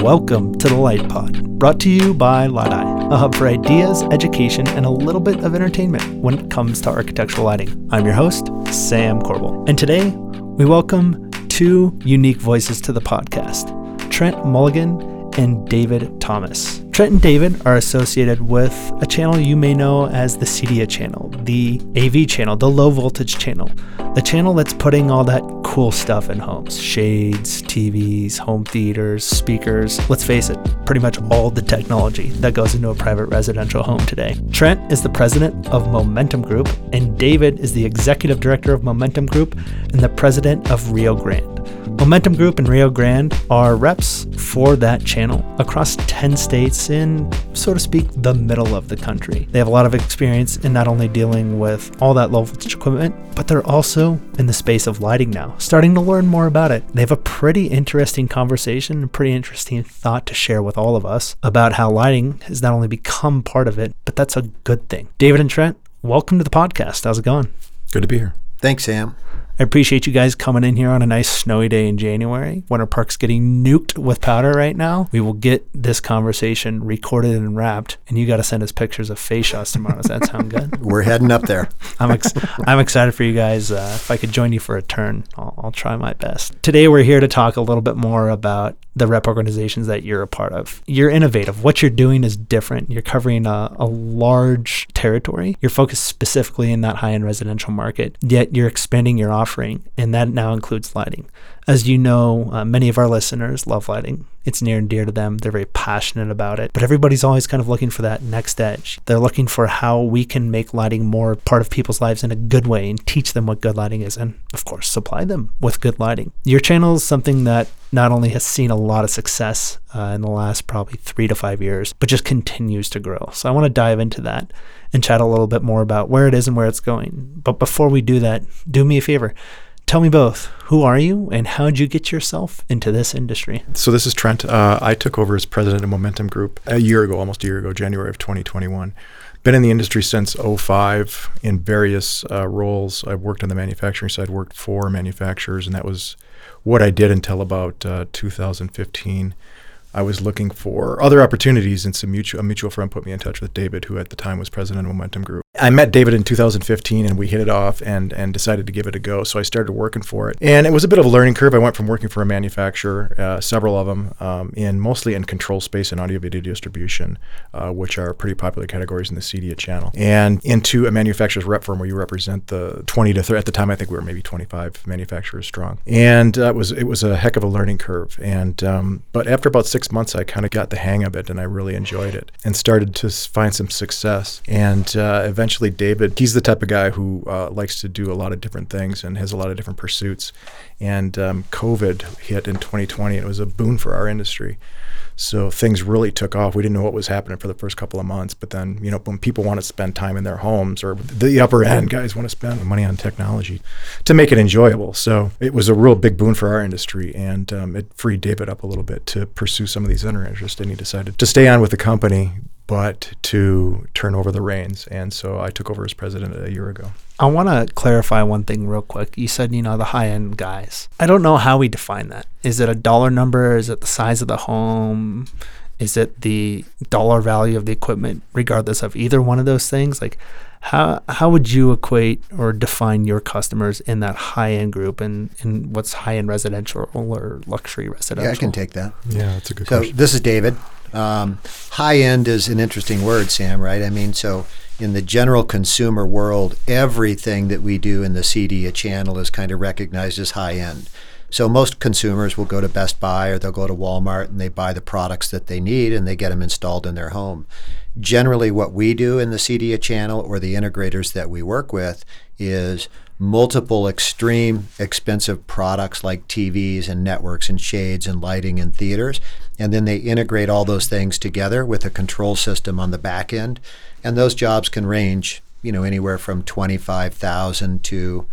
Welcome to the Light Pod, brought to you by Light-Eye, a hub for ideas, education, and a little bit of entertainment when it comes to architectural lighting. I'm your host, Sam Corbel, and today we welcome two unique voices to the podcast Trent Mulligan and David Thomas. Trent and David are associated with a channel you may know as the CEDIA channel, the AV channel, the low voltage channel, the channel that's putting all that cool stuff in homes shades, TVs, home theaters, speakers. Let's face it, pretty much all the technology that goes into a private residential home today. Trent is the president of Momentum Group, and David is the executive director of Momentum Group and the president of Rio Grande. Momentum Group and Rio Grande are reps for that channel across 10 states in, so to speak, the middle of the country. They have a lot of experience in not only dealing with all that low voltage equipment, but they're also in the space of lighting now, starting to learn more about it. They have a pretty interesting conversation, a pretty interesting thought to share with all of us about how lighting has not only become part of it, but that's a good thing. David and Trent, welcome to the podcast. How's it going? Good to be here. Thanks, Sam. I appreciate you guys coming in here on a nice snowy day in January. Winter Park's getting nuked with powder right now. We will get this conversation recorded and wrapped, and you got to send us pictures of face shots tomorrow. Does that sound good? We're heading up there. I'm ex- I'm excited for you guys. Uh, if I could join you for a turn, I'll, I'll try my best. Today we're here to talk a little bit more about the rep organizations that you're a part of. You're innovative. What you're doing is different. You're covering a, a large territory. You're focused specifically in that high end residential market, yet you're expanding your offering, and that now includes lighting. As you know, uh, many of our listeners love lighting. It's near and dear to them. They're very passionate about it. But everybody's always kind of looking for that next edge. They're looking for how we can make lighting more part of people's lives in a good way and teach them what good lighting is and, of course, supply them with good lighting. Your channel is something that not only has seen a lot of success uh, in the last probably three to five years, but just continues to grow. So I want to dive into that and chat a little bit more about where it is and where it's going. But before we do that, do me a favor Tell me both. Who are you, and how did you get yourself into this industry? So this is Trent. Uh, I took over as president of Momentum Group a year ago, almost a year ago, January of 2021. Been in the industry since 05 in various uh, roles. I've worked on the manufacturing side, worked for manufacturers, and that was what I did until about uh, 2015. I was looking for other opportunities, and some mutual, a mutual friend put me in touch with David, who at the time was president of Momentum Group. I met David in 2015, and we hit it off, and and decided to give it a go. So I started working for it, and it was a bit of a learning curve. I went from working for a manufacturer, uh, several of them, um, in mostly in control space and audio video distribution, uh, which are pretty popular categories in the CEDIA channel, and into a manufacturer's rep firm where you represent the 20 to 30. At the time, I think we were maybe 25 manufacturers strong, and uh, it was it was a heck of a learning curve. And um, but after about six months, I kind of got the hang of it and I really enjoyed it and started to find some success. And uh, eventually, David, he's the type of guy who uh, likes to do a lot of different things and has a lot of different pursuits. And um, COVID hit in 2020, and it was a boon for our industry. So things really took off. We didn't know what was happening for the first couple of months, but then you know when people want to spend time in their homes or the upper end guys want to spend money on technology to make it enjoyable. So it was a real big boon for our industry, and um, it freed David up a little bit to pursue some of these other interests, and he decided to stay on with the company but to turn over the reins. And so I took over as president a year ago. I want to clarify one thing real quick. You said, you know, the high end guys. I don't know how we define that. Is it a dollar number? Is it the size of the home? Is it the dollar value of the equipment, regardless of either one of those things? Like, how how would you equate or define your customers in that high end group and in what's high end residential or luxury residential? Yeah, I can take that. Yeah, that's a good so question. this is David. Um, high end is an interesting word, Sam. Right? I mean, so in the general consumer world, everything that we do in the CEDIA channel is kind of recognized as high end. So most consumers will go to Best Buy or they'll go to Walmart and they buy the products that they need and they get them installed in their home. Generally, what we do in the CEDIA channel or the integrators that we work with is multiple extreme expensive products like TVs and networks and shades and lighting and theaters. And then they integrate all those things together with a control system on the back end. And those jobs can range, you know, anywhere from 25,000 to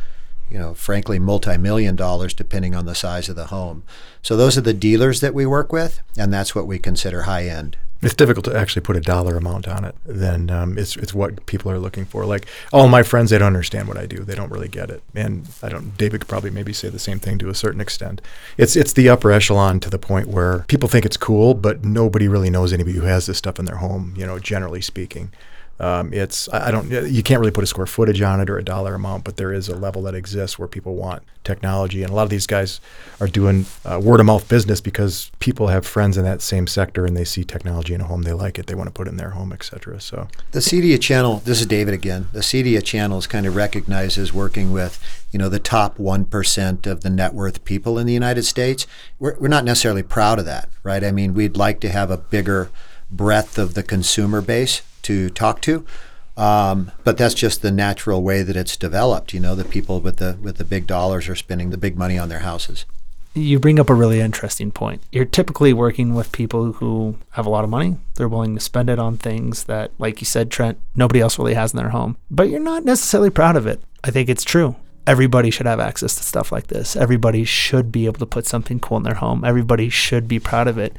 you know, frankly, multi-million dollars depending on the size of the home. So those are the dealers that we work with, and that's what we consider high end. It's difficult to actually put a dollar amount on it. Then um, it's it's what people are looking for. Like all my friends, they don't understand what I do. They don't really get it. And I don't. David could probably maybe say the same thing to a certain extent. It's it's the upper echelon to the point where people think it's cool, but nobody really knows anybody who has this stuff in their home. You know, generally speaking. Um, it's I don't you can't really put a square footage on it or a dollar amount, but there is a level that exists where people want technology, and a lot of these guys are doing uh, word of mouth business because people have friends in that same sector and they see technology in a home, they like it, they want to put it in their home, etc. So the CEDIA channel. This is David again. The CEDIA channel is kind of recognized as working with you know the top one percent of the net worth people in the United States. We're, we're not necessarily proud of that, right? I mean, we'd like to have a bigger breadth of the consumer base to talk to. Um, but that's just the natural way that it's developed. You know, the people with the with the big dollars are spending the big money on their houses. You bring up a really interesting point. You're typically working with people who have a lot of money. They're willing to spend it on things that, like you said, Trent, nobody else really has in their home. But you're not necessarily proud of it. I think it's true. Everybody should have access to stuff like this. Everybody should be able to put something cool in their home. Everybody should be proud of it.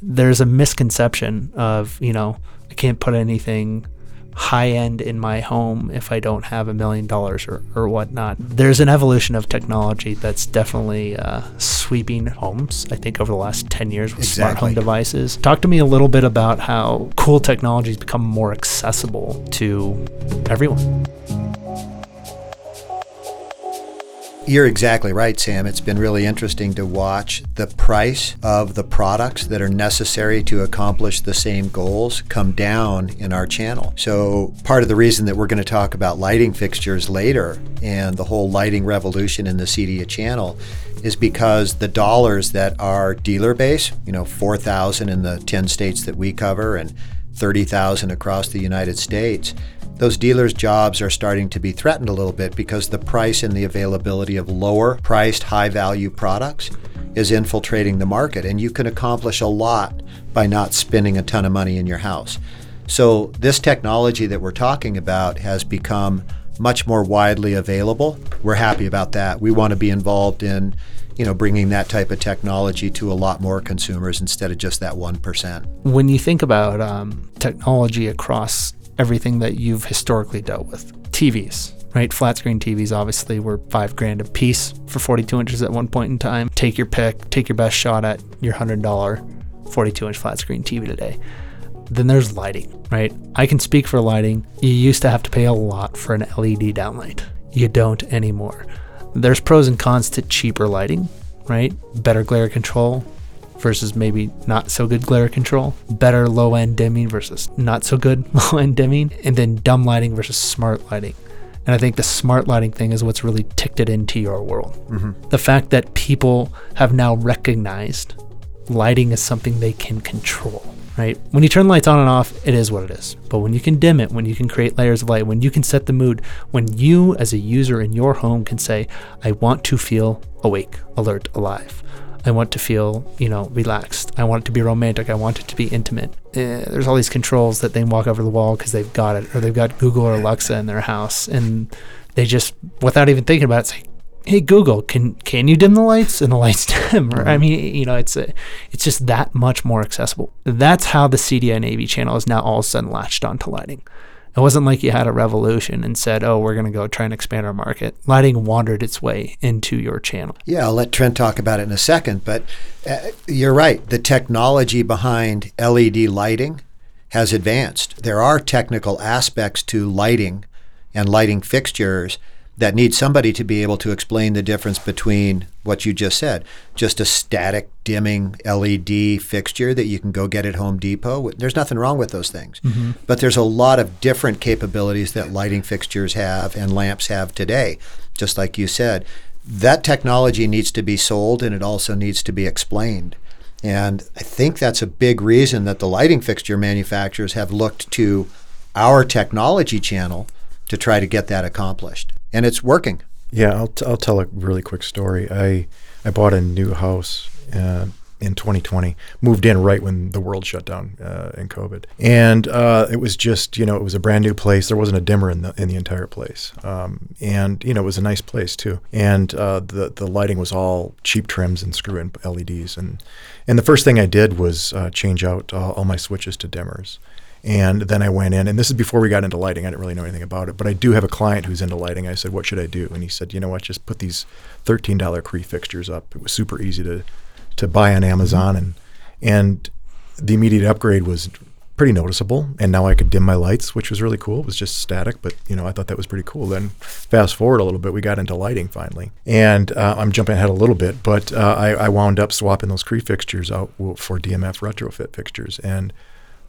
There's a misconception of, you know, I can't put anything high end in my home if I don't have a million dollars or, or whatnot. There's an evolution of technology that's definitely uh, sweeping homes, I think, over the last 10 years with Exactly. smart home devices. Talk to me a little bit about how cool technology has become more accessible to everyone. You're exactly right, Sam. It's been really interesting to watch the price of the products that are necessary to accomplish the same goals come down in our channel. So, part of the reason that we're going to talk about lighting fixtures later and the whole lighting revolution in the CEDIA channel is because the dollars that our dealer base, you know, 4,000 in the 10 states that we cover and 30,000 across the United States, those dealers' jobs are starting to be threatened a little bit because the price and the availability of lower priced, high value products is infiltrating the market. And you can accomplish a lot by not spending a ton of money in your house. So, this technology that we're talking about has become much more widely available. We're happy about that. We want to be involved in you know, bringing that type of technology to a lot more consumers instead of just that 1%. When you think about um, technology across everything that you've historically dealt with, TVs, right? Flat screen TVs obviously were five grand a piece for 42 inches at one point in time. Take your pick, take your best shot at your $100 42 inch flat screen TV today. Then there's lighting, right? I can speak for lighting. You used to have to pay a lot for an LED downlight. You don't anymore. There's pros and cons to cheaper lighting, right? Better glare control versus maybe not so good glare control. Better low end dimming versus not so good low end dimming. And then dumb lighting versus smart lighting. And I think the smart lighting thing is what's really ticked it into your world. Mm-hmm. The fact that people have now recognized lighting is something they can control, right? When you turn lights on and off, it is what it is. But when you can dim it, when you can create layers of light, when you can set the mood, when you as a user in your home can say, I want to feel awake, alert, alive. I want to feel, you know, relaxed. I want it to be romantic. I want it to be intimate. Eh, there's all these controls that they walk over the wall because they've got it, or they've got Google or Alexa in their house, and they just, without even thinking about it, say, "Hey Google, can can you dim the lights?" And the lights dim. Or, I mean, you know, it's a, it's just that much more accessible. That's how the CDI and AV channel is now all of a sudden latched onto lighting. It wasn't like you had a revolution and said, "Oh, we're going to go try and expand our market." Lighting wandered its way into your channel. Yeah, I'll let Trent talk about it in a second, but uh, you're right. The technology behind LED lighting has advanced. There are technical aspects to lighting and lighting fixtures that need somebody to be able to explain the difference between what you just said, just a static dimming LED fixture that you can go get at Home Depot. There's nothing wrong with those things. Mm-hmm. But there's a lot of different capabilities that lighting fixtures have and lamps have today, just like you said. That technology needs to be sold and it also needs to be explained. And I think that's a big reason that the lighting fixture manufacturers have looked to our technology channel to try to get that accomplished. And it's working. Yeah, I'll, t- I'll tell a really quick story. I I bought a new house uh, in 2020. Moved in right when the world shut down uh, in COVID, and uh, it was just you know it was a brand new place. There wasn't a dimmer in the in the entire place, um, and you know it was a nice place too. And uh, the the lighting was all cheap trims and screw in LEDs, and and the first thing I did was uh, change out all my switches to dimmers. And then I went in, and this is before we got into lighting. I didn't really know anything about it, but I do have a client who's into lighting. I said, "What should I do?" And he said, "You know what? Just put these thirteen dollar Cree fixtures up. It was super easy to to buy on Amazon, and and the immediate upgrade was pretty noticeable. And now I could dim my lights, which was really cool. It was just static, but you know I thought that was pretty cool. Then fast forward a little bit, we got into lighting finally, and uh, I'm jumping ahead a little bit, but uh, I, I wound up swapping those Cree fixtures out for DMF retrofit fixtures, and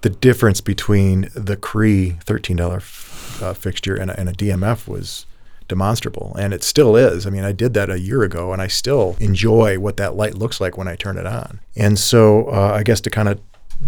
the difference between the Cree $13 uh, fixture and a, and a DMF was demonstrable and it still is. I mean i did that a year ago and i still enjoy what that light looks like when i turn it on. And so uh, i guess to kind of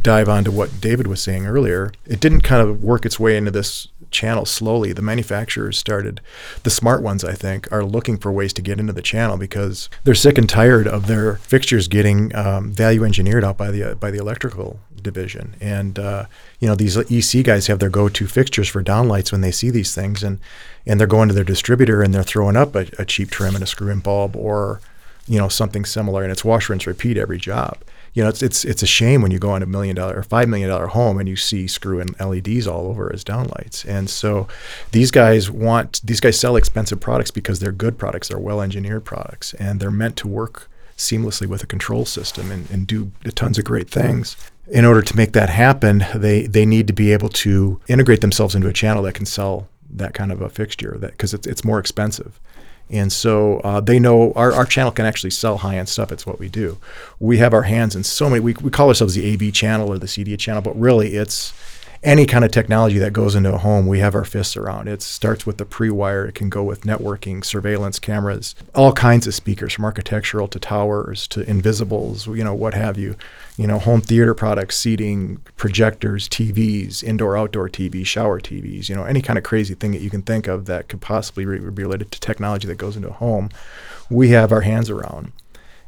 dive onto what david was saying earlier it didn't kind of work its way into this channel slowly. The manufacturers started, the smart ones, I think, are looking for ways to get into the channel because they're sick and tired of their fixtures getting um, value engineered out by the uh, by the electrical division. And uh, you know, these EC guys have their go-to fixtures for downlights when they see these things, and and they're going to their distributor and they're throwing up a, a cheap trim and a screw-in bulb or you know something similar, and it's wash, rinse, repeat every job you know, it's it's it's a shame when you go on a million dollar or five million dollar home and you see screw LEDs all over as downlights. And so these guys want these guys sell expensive products because they're good products, they're well engineered products, and they're meant to work seamlessly with a control system and, and do tons of great things. In order to make that happen, they they need to be able to integrate themselves into a channel that can sell that kind of a fixture that because it's it's more expensive. And so uh, they know our, our channel can actually sell high end stuff. It's what we do. We have our hands in so many, we, we call ourselves the AV channel or the CEDIA channel, but really it's any kind of technology that goes into a home, we have our fists around. It starts with the pre-wire. It can go with networking, surveillance cameras, all kinds of speakers, from architectural to towers to invisibles, you know, what have you. You know, home theater products, seating, projectors, TVs, indoor, outdoor TVs, shower TVs. You know, any kind of crazy thing that you can think of that could possibly re- be related to technology that goes into a home, we have our hands around.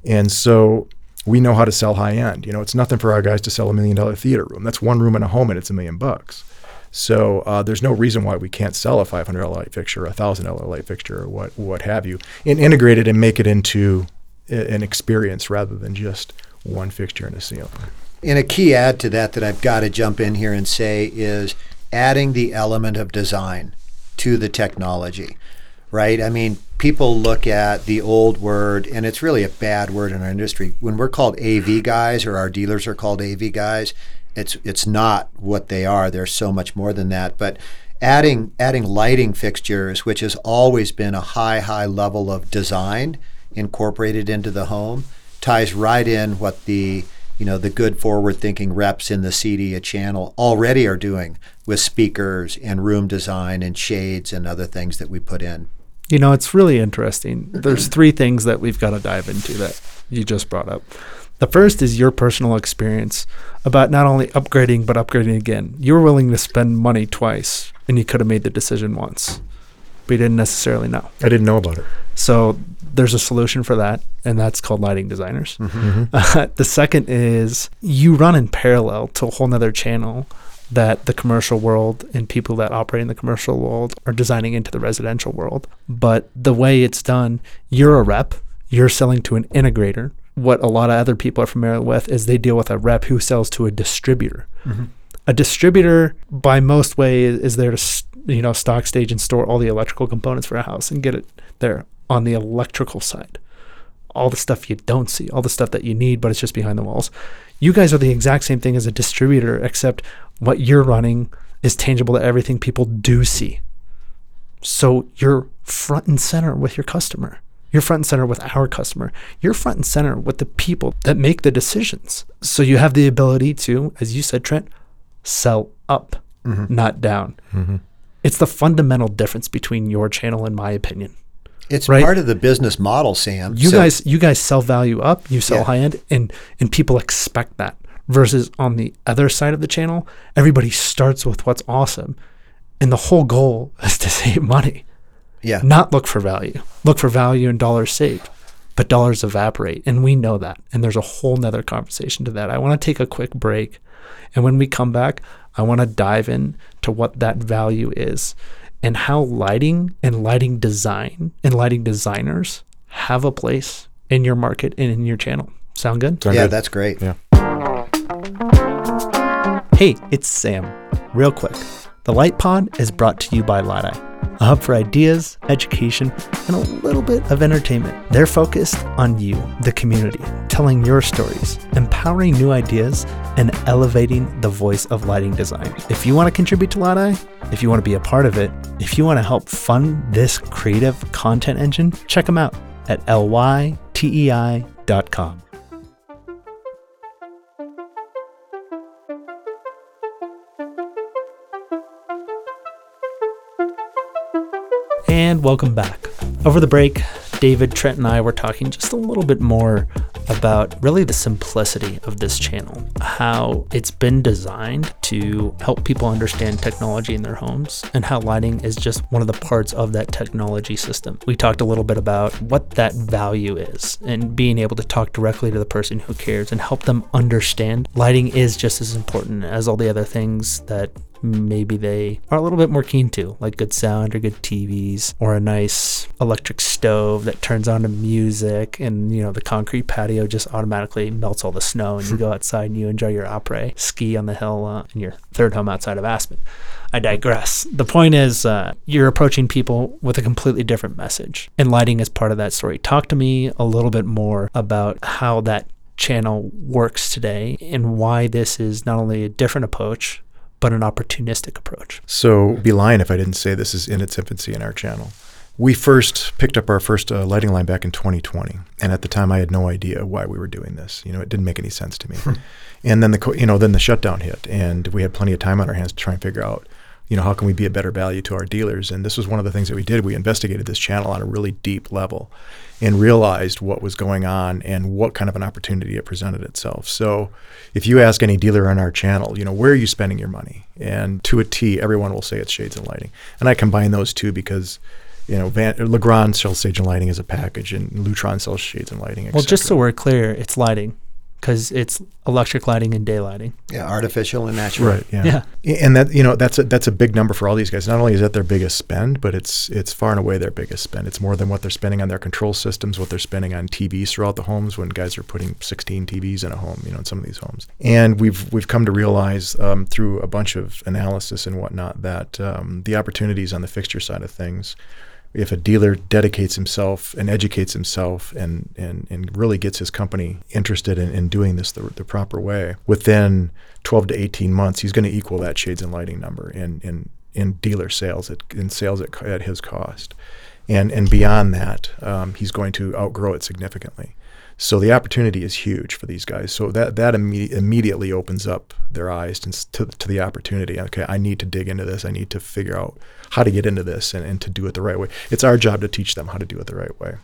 And so we know how to sell high end. You know, it's nothing for our guys to sell a million dollar theater room. That's one room in a home and it's a million bucks. So uh, there's no reason why we can't sell a $500 light fixture, a $1,000 light fixture, or what what have you, and integrate it and make it into an experience rather than just one fixture in a ceiling. And a key add to that that I've got to jump in here and say is adding the element of design to the technology right? I mean, people look at the old word, and it's really a bad word in our industry. When we're called AV guys, or our dealers are called AV guys, it's it's not what they are. They're so much more than that. But adding adding lighting fixtures, which has always been a high high level of design incorporated into the home, ties right in what the you know the good forward thinking reps in the CEDIA channel already are doing with speakers and room design and shades and other things that we put in. You know, it's really interesting. There's three things that we've got to dive into that you just brought up. The first is your personal experience about not only upgrading, but upgrading again. You were willing to spend money twice, and you could have made the decision once, but you didn't necessarily know. I didn't know about it. So there's a solution for that, and that's called lighting designers. Mm-hmm. Uh, the second is you run in parallel to a whole nother channel that the commercial world and people that operate in the commercial world are designing into the residential world. But the way it's done, you're a rep, you're selling to an integrator. What a lot of other people are familiar with is they deal with a rep who sells to a distributor. Mm-hmm. A distributor, by most way, is there to you know stock stage and store all the electrical components for a house and get it there on the electrical side. All the stuff you don't see, all the stuff that you need, but it's just behind the walls. You guys are the exact same thing as a distributor, except what you're running is tangible to everything people do see. So you're front and center with your customer. You're front and center with our customer. You're front and center with the people that make the decisions. So you have the ability to, as you said, Trent, sell up, mm-hmm. not down. Mm-hmm. It's the fundamental difference between your channel and my opinion. It's right? part of the business model, Sam. You so, guys, you guys sell value up, you sell yeah. high end, and and people expect that versus on the other side of the channel, everybody starts with what's awesome. And the whole goal is to save money. Yeah. Not look for value. Look for value and dollars saved. but dollars evaporate. And we know that. And there's a whole nother conversation to that. I want to take a quick break. And when we come back, I want to dive in to what that value is and how lighting and lighting design and lighting designers have a place in your market and in your channel. Sound good? Sound yeah, good? that's great. Yeah. Hey, it's Sam. Real quick, the Light Pod is brought to you by Light Hub for ideas, education, and a little bit of entertainment. They're focused on you, the community, telling your stories, empowering new ideas, and elevating the voice of lighting design. If you want to contribute to Light if you want to be a part of it, if you want to help fund this creative content engine, check them out at lytei.com. And welcome back. Over the break, David, Trent, and I were talking just a little bit more about really the simplicity of this channel, how it's been designed to help people understand technology in their homes, and how lighting is just one of the parts of that technology system. We talked a little bit about what that value is and being able to talk directly to the person who cares and help them understand lighting is just as important as all the other things that maybe they are a little bit more keen to, like good sound or good TVs or a nice electric stove that turns on to music and you know the concrete patio just automatically melts all the snow and you go outside and you enjoy your après ski on the hill uh, in your third home outside of Aspen. I digress. The point is, uh, you're approaching people with a completely different message, and lighting is part of that story. Talk to me a little bit more about how that channel works today and why this is not only a different approach but an opportunistic approach. So, be lying if I didn't say this is in its infancy in our channel. We first picked up our first uh, lighting line back in 2020, and at the time I had no idea why we were doing this. You know, it didn't make any sense to me. and then the co- you know then the shutdown hit, and we had plenty of time on our hands to try and figure out you know how can we be a better value to our dealers. And this was one of the things that we did. We investigated this channel on a really deep level, and realized what was going on and what kind of an opportunity it presented itself. So, if you ask any dealer on our channel, you know, where are you spending your money? And to a T, everyone will say it's shades and lighting. And I combine those two because, you know, Van, Legrand sells shades and lighting as a package, and Lutron sells shades and lighting. Well, just so we're clear, it's lighting because it's electric lighting and day lighting. Yeah, artificial and natural. Right. Yeah. yeah. And that you know that's a, that's a big number for all these guys. Not only is that their biggest spend, but it's it's far and away their biggest spend. It's more than what they're spending on their control systems, what they're spending on TVs throughout the homes. When guys are putting 16 TVs in a home, you know, in some of these homes. And we've we've come to realize um, through a bunch of analysis and whatnot that um, the opportunities on the fixture side of things if a dealer dedicates himself and educates himself and, and, and really gets his company interested in, in doing this the, the proper way, within 12 to 18 months, he's going to equal that shades and lighting number in, in, in dealer sales, at, in sales at, at his cost. And, and beyond that, um, he's going to outgrow it significantly. So the opportunity is huge for these guys. So that that imme- immediately opens up their eyes to, to the opportunity. Okay, I need to dig into this. I need to figure out how to get into this and, and to do it the right way. It's our job to teach them how to do it the right way.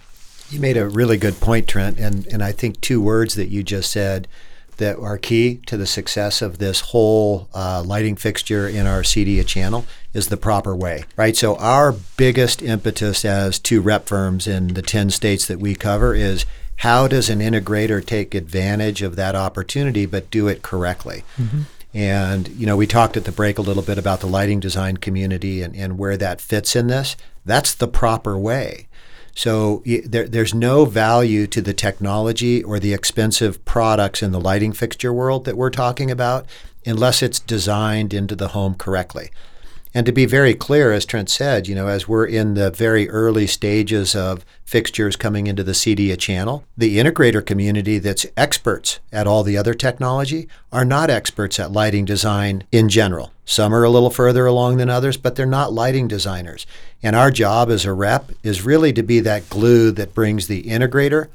You made a really good point, Trent, and and I think two words that you just said that are key to the success of this whole uh, lighting fixture in our CEDIA channel is the proper way, right? So our biggest impetus as two rep firms in the 10 states that we cover is how does an integrator take advantage of that opportunity but do it correctly? Mm-hmm. And, you know, we talked at the break a little bit about the lighting design community and, and where that fits in this. That's the proper way. So there, there's no value to the technology or the expensive products in the lighting fixture world that we're talking about unless it's designed into the home correctly. And to be very clear, as Trent said, you know, as we're in the very early stages of fixtures coming into the CEDIA channel, the integrator community that's experts at all the other technology are not experts at lighting design in general. Some are a little further along than others, but they're not lighting designers. And our job as a rep is really to be that glue that brings the integrator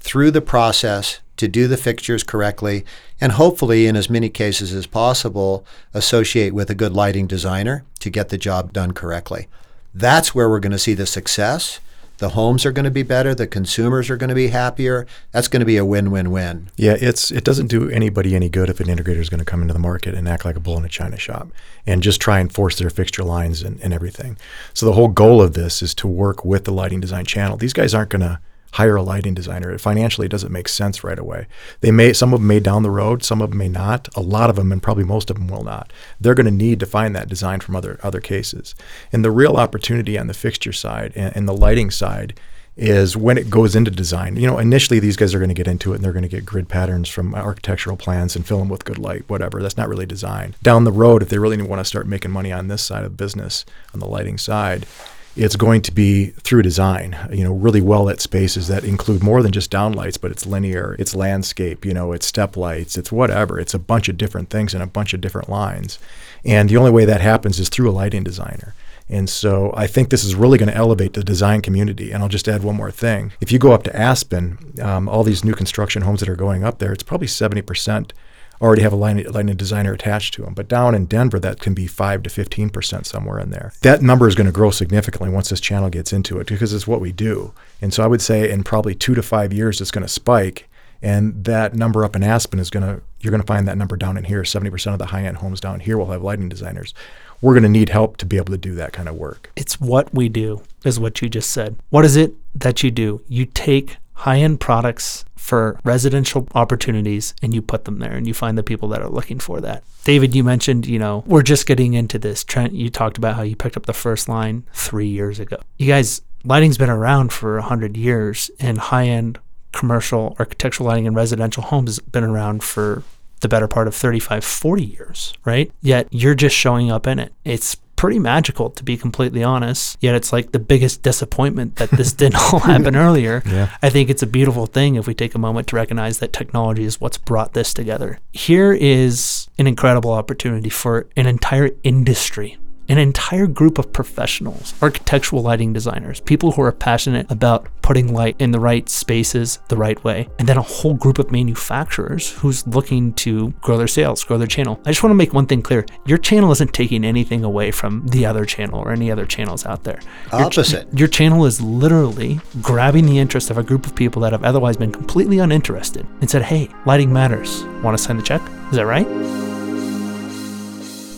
through the process to do the fixtures correctly and hopefully in as many cases as possible associate with a good lighting designer to get the job done correctly. That's where we're going to see the success. The homes are going to be better, the consumers are going to be happier. That's going to be a win-win-win. Yeah, it's it doesn't do anybody any good if an integrator is going to come into the market and act like a bull in a china shop and just try and force their fixture lines and, and everything. So the whole goal of this is to work with the lighting design channel. These guys aren't going to hire a lighting designer. Financially, it doesn't make sense right away. They may some of them may down the road, some of them may not. A lot of them, and probably most of them, will not. They're going to need to find that design from other other cases. And the real opportunity on the fixture side and, and the lighting side is when it goes into design. You know, initially these guys are going to get into it and they're going to get grid patterns from architectural plans and fill them with good light, whatever. That's not really design. Down the road, if they really want to start making money on this side of business, on the lighting side, it's going to be through design, you know, really well lit spaces that include more than just downlights, but it's linear, it's landscape, you know, it's step lights, it's whatever. It's a bunch of different things and a bunch of different lines. And the only way that happens is through a lighting designer. And so I think this is really going to elevate the design community. And I'll just add one more thing. If you go up to Aspen, um, all these new construction homes that are going up there, it's probably 70% already have a lighting, designer attached to them. But down in Denver, that can be 5 to 15% somewhere in there. That number is going to grow significantly once this channel gets into it because it's what we do. And so I would say in probably two to five years, it's going to spike. And that number up in Aspen is going to, you're going to find that number down in here. 70% of the high end homes down here will have lighting designers we're going to need help to be able to do that kind of work. It's what we do, is what you just said. What is it that you do? You take high end products for residential opportunities and you put them there and you find the people that are looking for that. David, you mentioned, you know, we're just getting into this. Trent, you talked about how you picked up the first line three years ago. You guys, lighting's been around for 100 years and high end commercial architectural lighting in residential homes has been around for the better part of 35, 40 years, right? Yet you're just showing up in it. It's pretty magical to be completely honest. Yet it's like the biggest disappointment that this didn't all happen earlier. Yeah. I think it's a beautiful thing if we take a moment to recognize that technology is what's brought this together. Here is an incredible opportunity for an entire industry an entire group of professionals, architectural lighting designers, people who are passionate about putting light in the right spaces the right way, and then a whole group of manufacturers who's looking to grow their sales, grow their channel. I just want to make one thing clear. Your channel isn't taking anything away from the other channel or any other channels out there. Your Opposite. Ch- your channel is literally grabbing the interest of a group of people that have otherwise been completely uninterested and said, hey, lighting matters. Want to sign the check? Is that right?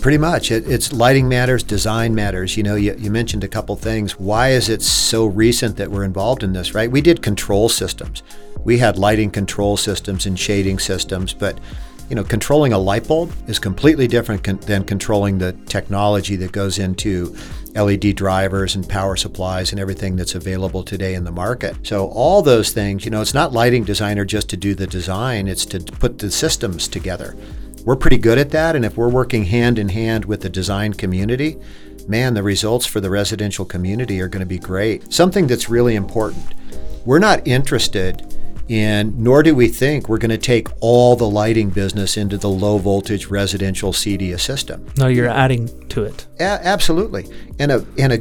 Pretty much. It, it's lighting matters, design matters. You know, you, you mentioned a couple things. Why is it so recent that we're involved in this, right? We did control systems. We had lighting control systems and shading systems, but you know, controlling a light bulb is completely different con- than controlling the technology that goes into LED drivers and power supplies and everything that's available today in the market. So all those things, you know, it's not lighting designer just to do the design, it's to put the systems together we're pretty good at that. And if we're working hand in hand with the design community, man, the results for the residential community are going to be great. Something that's really important we're not interested in, nor do we think we're going to take all the lighting business into the low voltage residential CEDIA system. No, you're adding to it. A- absolutely. And a, and a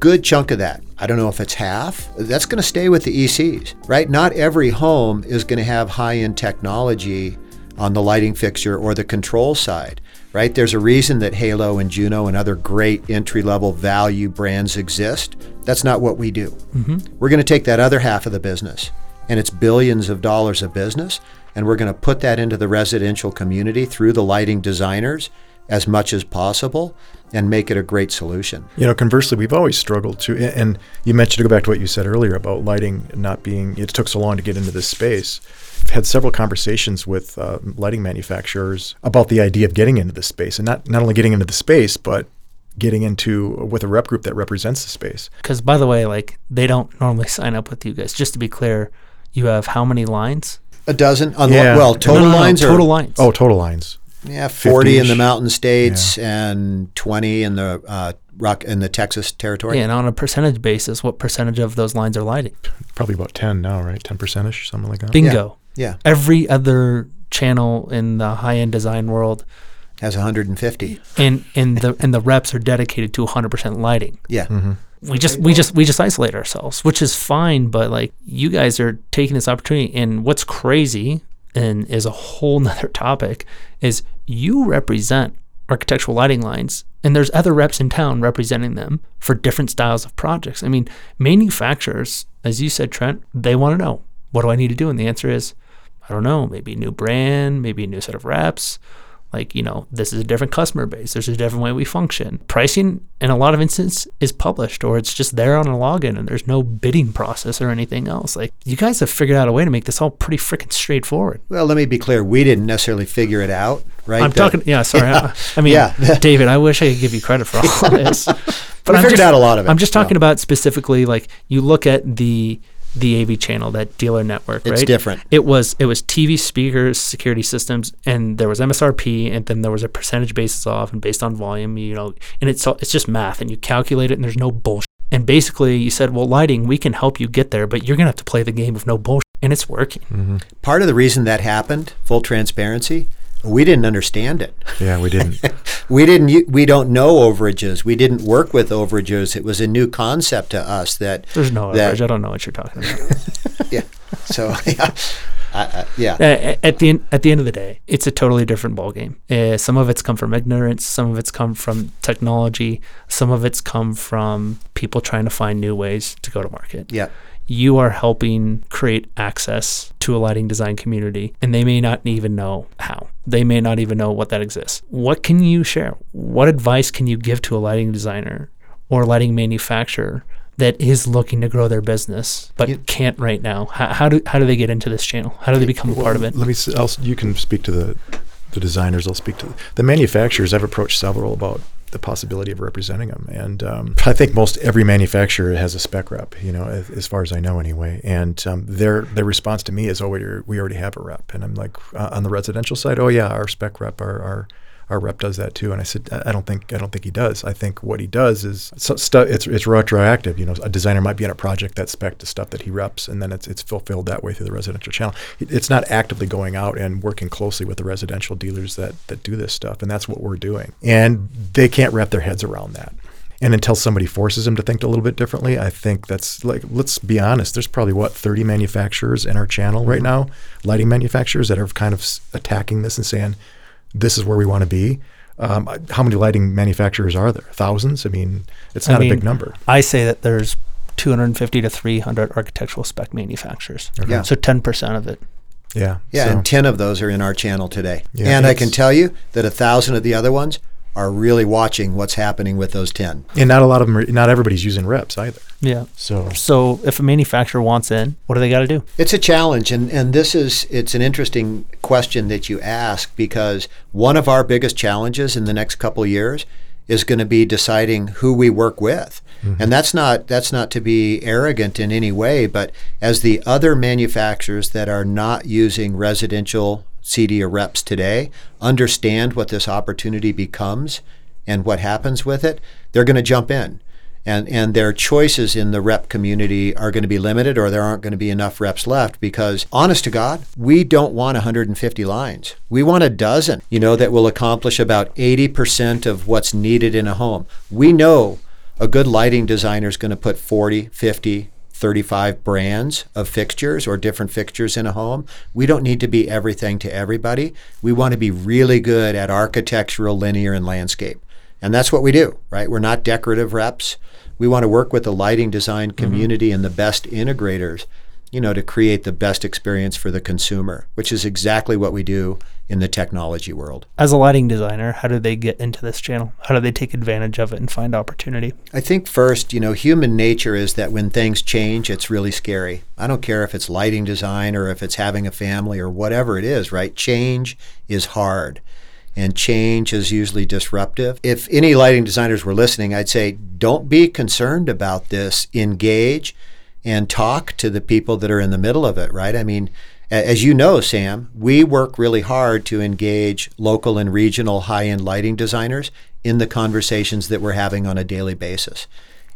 good chunk of that, I don't know if it's half, that's going to stay with the ECs, right? Not every home is going to have high end technology on the lighting fixture or the control side, right? There's a reason that Halo and Juno and other great entry level value brands exist. That's not what we do. Mm-hmm. We're going to take that other half of the business, and it's billions of dollars of business, and we're going to put that into the residential community through the lighting designers as much as possible and make it a great solution. You know, conversely, we've always struggled to, and you mentioned to go back to what you said earlier about lighting not being, it took so long to get into this space. I've had several conversations with uh, lighting manufacturers about the idea of getting into this space and not, not only getting into the space, but getting into with a rep group that represents the space. Because by the way, like they don't normally sign up with you guys. Just to be clear, you have how many lines? A dozen. On yeah. Well, total no, no, no, lines. Total lines. Oh, total lines. Yeah, forty in the Mountain States yeah. and twenty in the uh, rock in the Texas territory. Yeah, and on a percentage basis, what percentage of those lines are lighting? Probably about ten now, right? Ten percentish, something like that. Bingo. Yeah. yeah. Every other channel in the high end design world has 150, and and the and the reps are dedicated to 100% lighting. Yeah. Mm-hmm we just we just we just isolate ourselves, which is fine. But like you guys are taking this opportunity, and what's crazy and is a whole nother topic is you represent architectural lighting lines and there's other reps in town representing them for different styles of projects i mean manufacturers as you said trent they want to know what do i need to do and the answer is i don't know maybe a new brand maybe a new set of reps Like, you know, this is a different customer base. There's a different way we function. Pricing, in a lot of instances, is published or it's just there on a login and there's no bidding process or anything else. Like, you guys have figured out a way to make this all pretty freaking straightforward. Well, let me be clear. We didn't necessarily figure it out, right? I'm The- talking, yeah, sorry. I, I mean, Yeah. David, I wish I could give you credit for all of this. But I'm figured just- out a lot of it. I'm just talking Yeah. about specifically like you look at the the AV channel, that dealer network, It's right? different. It was it was TV speakers, security systems, and there was MSRP, and then there was a percentage basis off, and based on volume, you know, and it's all- it's just math, and you calculate it, and there's no bullshit. And basically, you said, well, lighting, we can help you get there, but you're gonna have to play the game of no bullshit, and it's working. Mm-hmm. Part of the reason that happened, full transparency, we didn't understand it. Yeah, we didn't. We didn't. We don't know overages. We didn't work with overages. It was a new concept to us that. There's no that- average. I don't know what you're talking about. Yeah. So yeah, I, I, yeah. Uh, at the end, at the end of the day, it's a totally different ballgame. Uh, some of it's come from ignorance, some of it's come from technology, some of it's come from people trying to find new ways to go to market. Yeah. You are helping create access to a lighting design community, and they may not even know how. They may not even know what that exists. What can you share? What advice can you give to a lighting designer or lighting manufacturer that is looking to grow their business but You- can't right now? How, how do how do they get into this channel? How do they become a part of it? Let me. I'll, you can speak to the the designers. I'll speak to the manufacturers. I've approached several about the possibility of representing them, and um, I think most every manufacturer has a spec rep. You know, as, as far as I know, anyway. And um, their their response to me is, "Oh, we already have a rep." And I'm like, uh, on the residential side, "Oh yeah, our spec rep, our our." Our rep does that too, and I said, I don't think I don't think he does. I think what he does is so stu- it's it's retroactive. You know, a designer might be on a project that spec to stuff that he reps, and then it's it's fulfilled that way through the residential channel. It's not actively going out and working closely with the residential dealers that that do this stuff, and that's what we're doing. And they can't wrap their heads around that. And until somebody forces them to think a little bit differently, I think that's like, let's be honest, there's probably what, 30 manufacturers in our channel right now, lighting manufacturers that are kind of attacking this and saying, this is where we want to be. Um, how many lighting manufacturers are there? Thousands? I mean, it's I not a big number. I say that there's 250 to 300 architectural spec manufacturers. Yeah. So 10% of it. Yeah. Yeah, so- and 10 of those are in our channel today. Yeah, and I can tell you that a thousand of the other ones are really watching what's happening with those 10. and not a lot of them, are, not everybody's using reps either. Yeah. So So if a manufacturer wants in, what do they got to do? It's a challenge, and, and this is it's an interesting question that you ask because one of our biggest challenges in the next couple of years is going to be deciding who we work with, mm-hmm. and that's not that's not to be arrogant in any way, but as the other manufacturers that are not using residential CEDIA reps today understand what this opportunity becomes and what happens with it, they're going to jump in. And and their choices in the rep community are going to be limited or there aren't going to be enough reps left because honest to god we don't want 150 lines. We want a dozen you know that will accomplish about 80% of what's needed in a home. We know a good lighting designer is going to put 40 50 35 brands of fixtures or different fixtures in a home. We don't need to be everything to everybody. We want to be really good at architectural, linear, and landscape. And that's what we do, right? We're not decorative reps. We want to work with the lighting design mm-hmm. community and the best integrators, you know, to create the best experience for the consumer, which is exactly what we do in the technology world. As a lighting designer, how do they get into this channel? How do they take advantage of it and find opportunity? I think first, you know, human nature is that when things change, it's really scary. I don't care if it's lighting design or if it's having a family or whatever it is, right? Change is hard and change is usually disruptive. If any lighting designers were listening, I'd say don't be concerned about this. Engage and talk to the people that are in the middle of it, right? I mean, as you know, Sam, we work really hard to engage local and regional high end lighting designers in the conversations that we're having on a daily basis.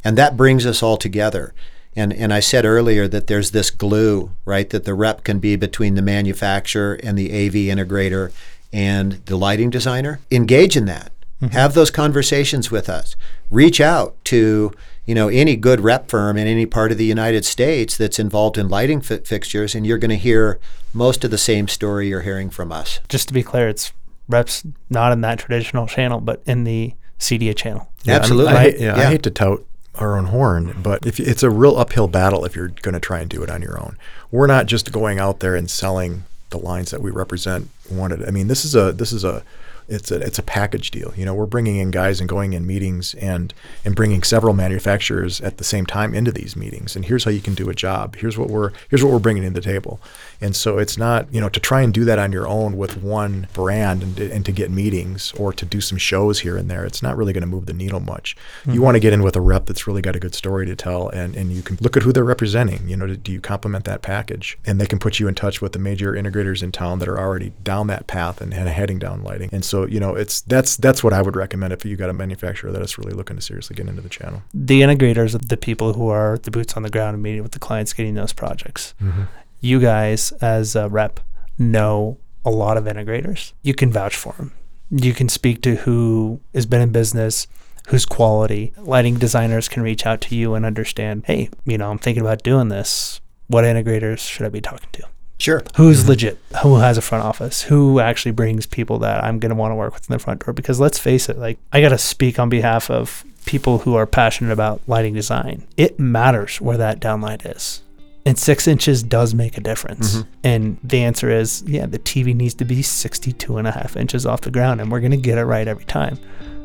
And that brings us all together. And, and I said earlier that there's this glue, right, that the rep can be between the manufacturer and the AV integrator and the lighting designer. Engage in that. Mm-hmm. Have those conversations with us. Reach out to you know any good rep firm in any part of the United States that's involved in lighting fi- fixtures, and you're going to hear most of the same story you're hearing from us. Just to be clear, it's reps not in that traditional channel, but in the CEDIA channel. Yeah, I mean, Absolutely. I, hate- yeah, I hate to tout our own horn, but if it's a real uphill battle if you're going to try and do it on your own. We're not just going out there and selling the lines that we represent wanted. I mean, this is a this is a it's a it's a package deal. You know, we're bringing in guys and going in meetings and and bringing several manufacturers at the same time into these meetings. And here's how you can do a job. Here's what we're here's what we're bringing to the table. And so it's not you know to try and do that on your own with one brand and, and to get meetings or to do some shows here and there. It's not really going to move the needle much. Mm-hmm. You want to get in with a rep that's really got a good story to tell, and and you can look at who they're representing. You know, do you complement that package? And they can put you in touch with the major integrators in town that are already down that path and, and heading down lighting. And so you know it's that's that's what I would recommend if you got a manufacturer that is really looking to seriously get into the channel. The integrators are the people who are the boots on the ground and meeting with the clients, getting those projects. Mm-hmm. You guys, as a rep, know a lot of integrators. You can vouch for them. You can speak to who has been in business, whose quality. Lighting designers can reach out to you and understand, hey, you know, I'm thinking about doing this. What integrators should I be talking to? Sure. Who's mm-hmm. legit? Who has a front office? Who actually brings people that I'm going to want to work with in the front door? Because let's face it, like I got to speak on behalf of people who are passionate about lighting design. It matters where that downlight is. And six inches does make a difference. Mm-hmm. And the answer is, yeah, the TV needs to be 62 and a half inches off the ground, and we're going to get it right every time.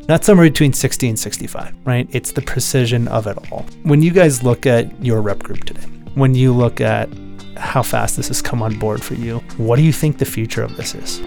Not somewhere between 60 and 65, right? It's the precision of it all. When you guys look at your rep group today, when you look at how fast this has come on board for you. What do you think the future of this is?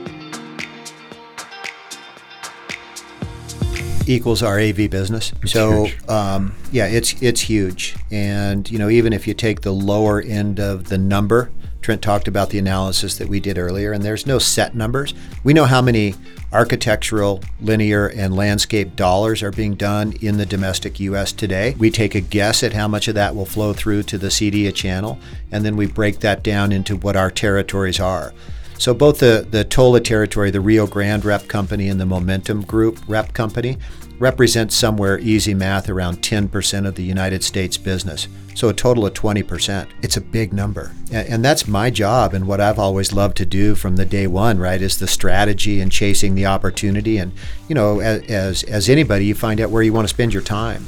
equals our AV business. It's so um, yeah, it's it's huge. And you know, even if you take the lower end of the number, Trent talked about the analysis that we did earlier, and there's no set numbers. We know how many architectural, linear, and landscape dollars are being done in the domestic U.S. today. We take a guess at how much of that will flow through to the CEDIA channel, and then we break that down into what our territories are. So both the, the TOLA territory, the Rio Grande rep company, and the Momentum Group rep company represent somewhere easy math around 10% of the United States business. So a total of 20%. It's a big number. And that's my job and what I've always loved to do from the day one, right? Is the strategy and chasing the opportunity. And, you know, as, as anybody, you find out where you want to spend your time.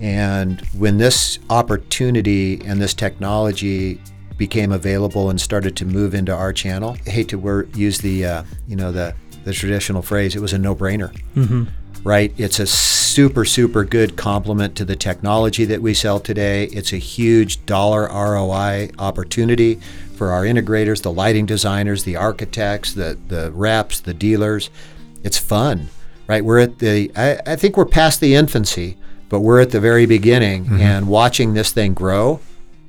And when this opportunity and this technology became available and started to move into our channel, I hate to use the, uh, you know, the, the traditional phrase, it was a no-brainer. Mm-hmm right? It's a super, super good complement to the technology that we sell today. It's a huge dollar ROI opportunity for our integrators, the lighting designers, the architects, the, the reps, the dealers. It's fun, right? We're at the, I, I think we're past the infancy, but we're at the very beginning mm-hmm. and watching this thing grow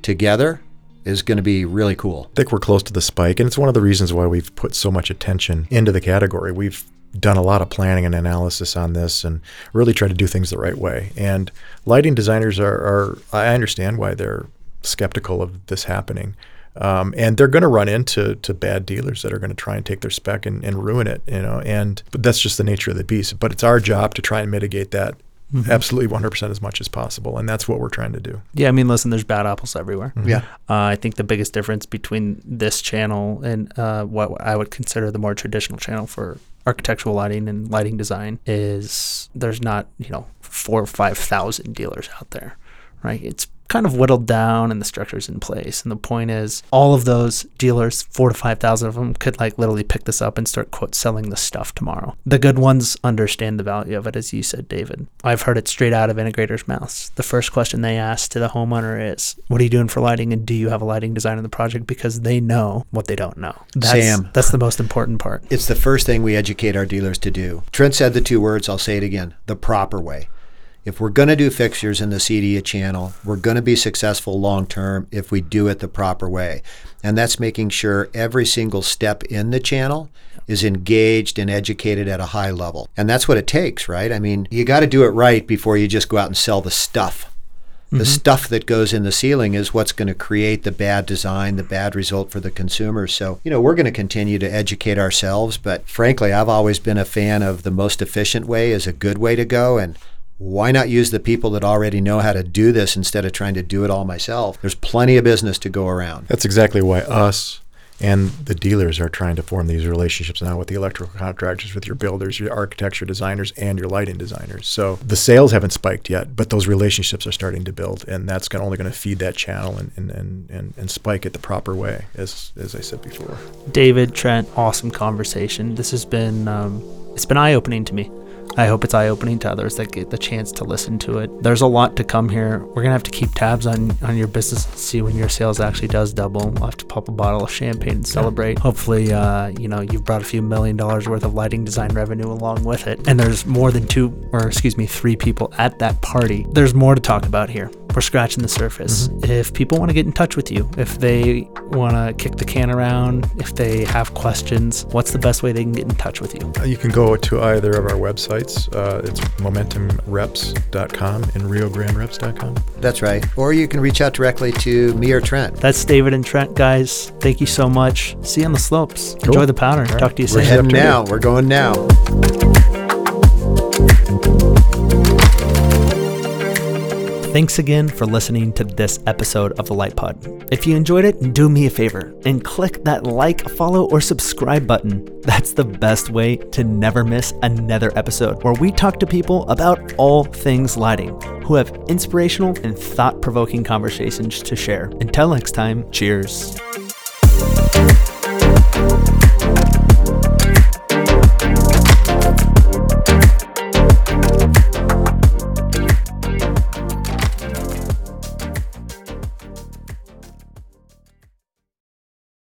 together is going to be really cool. I think we're close to the spike, and it's one of the reasons why we've put so much attention into the category. We've done a lot of planning and analysis on this and really try to do things the right way. And lighting designers are, are I understand why they're skeptical of this happening. Um, and they're going to run into to bad dealers that are going to try and take their spec and, and ruin it, you know. And that's just the nature of the beast. But it's our job to try and mitigate that Mm-hmm. absolutely 100% as much as possible and that's what we're trying to do yeah i mean listen there's bad apples everywhere mm-hmm. yeah uh, i think the biggest difference between this channel and uh, what i would consider the more traditional channel for architectural lighting and lighting design is there's not you know four or five thousand dealers out there right it's kind of whittled down and the structure's in place. And the point is, all of those dealers, four to 5,000 of them, could like literally pick this up and start, quote, selling the stuff tomorrow. The good ones understand the value of it, as you said, David. I've heard it straight out of integrators' mouths. The first question they ask to the homeowner is, What are you doing for lighting? And do you have a lighting design in the project? Because they know what they don't know. That's, Sam. That's the most important part. It's the first thing we educate our dealers to do. Trent said the two words, I'll say it again the proper way if we're going to do fixtures in the CEDIA channel, we're going to be successful long term if we do it the proper way. And that's making sure every single step in the channel is engaged and educated at a high level. And that's what it takes, right? I mean, you got to do it right before you just go out and sell the stuff. The mm-hmm. stuff that goes in the ceiling is what's going to create the bad design, the bad result for the consumer. So, you know, we're going to continue to educate ourselves. But frankly, I've always been a fan of the most efficient way is a good way to go. And why not use the people that already know how to do this instead of trying to do it all myself? There's plenty of business to go around. That's exactly why us and the dealers are trying to form these relationships now with the electrical contractors, with your builders, your architecture designers, and your lighting designers. So the sales haven't spiked yet, but those relationships are starting to build, and that's gonna, only going to feed that channel and, and, and, and, and spike it the proper way, as, as I said before. David, Trent, awesome conversation. This has been. Um, it's been eye opening to me. I hope it's eye opening to others that get the chance to listen to it. There's a lot to come here. We're gonna have to keep tabs on on your business, to see when your sales actually does double. We'll have to pop a bottle of champagne and celebrate. Hopefully, uh, you know you've brought a few million dollars worth of lighting design revenue along with it. And there's more than two, or excuse me, three people at that party. There's more to talk about here we're scratching the surface. Mm-hmm. If people want to get in touch with you, if they want to kick the can around, if they have questions, what's the best way they can get in touch with you? Uh, you can go to either of our websites. Uh, it's momentumreps.com and riograndereps.com. That's right. Or you can reach out directly to me or Trent. That's David and Trent, guys. Thank you so much. See you on the slopes. Cool. Enjoy the powder. Right. Talk to you soon. We're heading now. We're going now. Thanks again for listening to this episode of The Light Pod. If you enjoyed it, do me a favor and click that like, follow, or subscribe button. That's the best way to never miss another episode where we talk to people about all things lighting who have inspirational and thought provoking conversations to share. Until next time, cheers.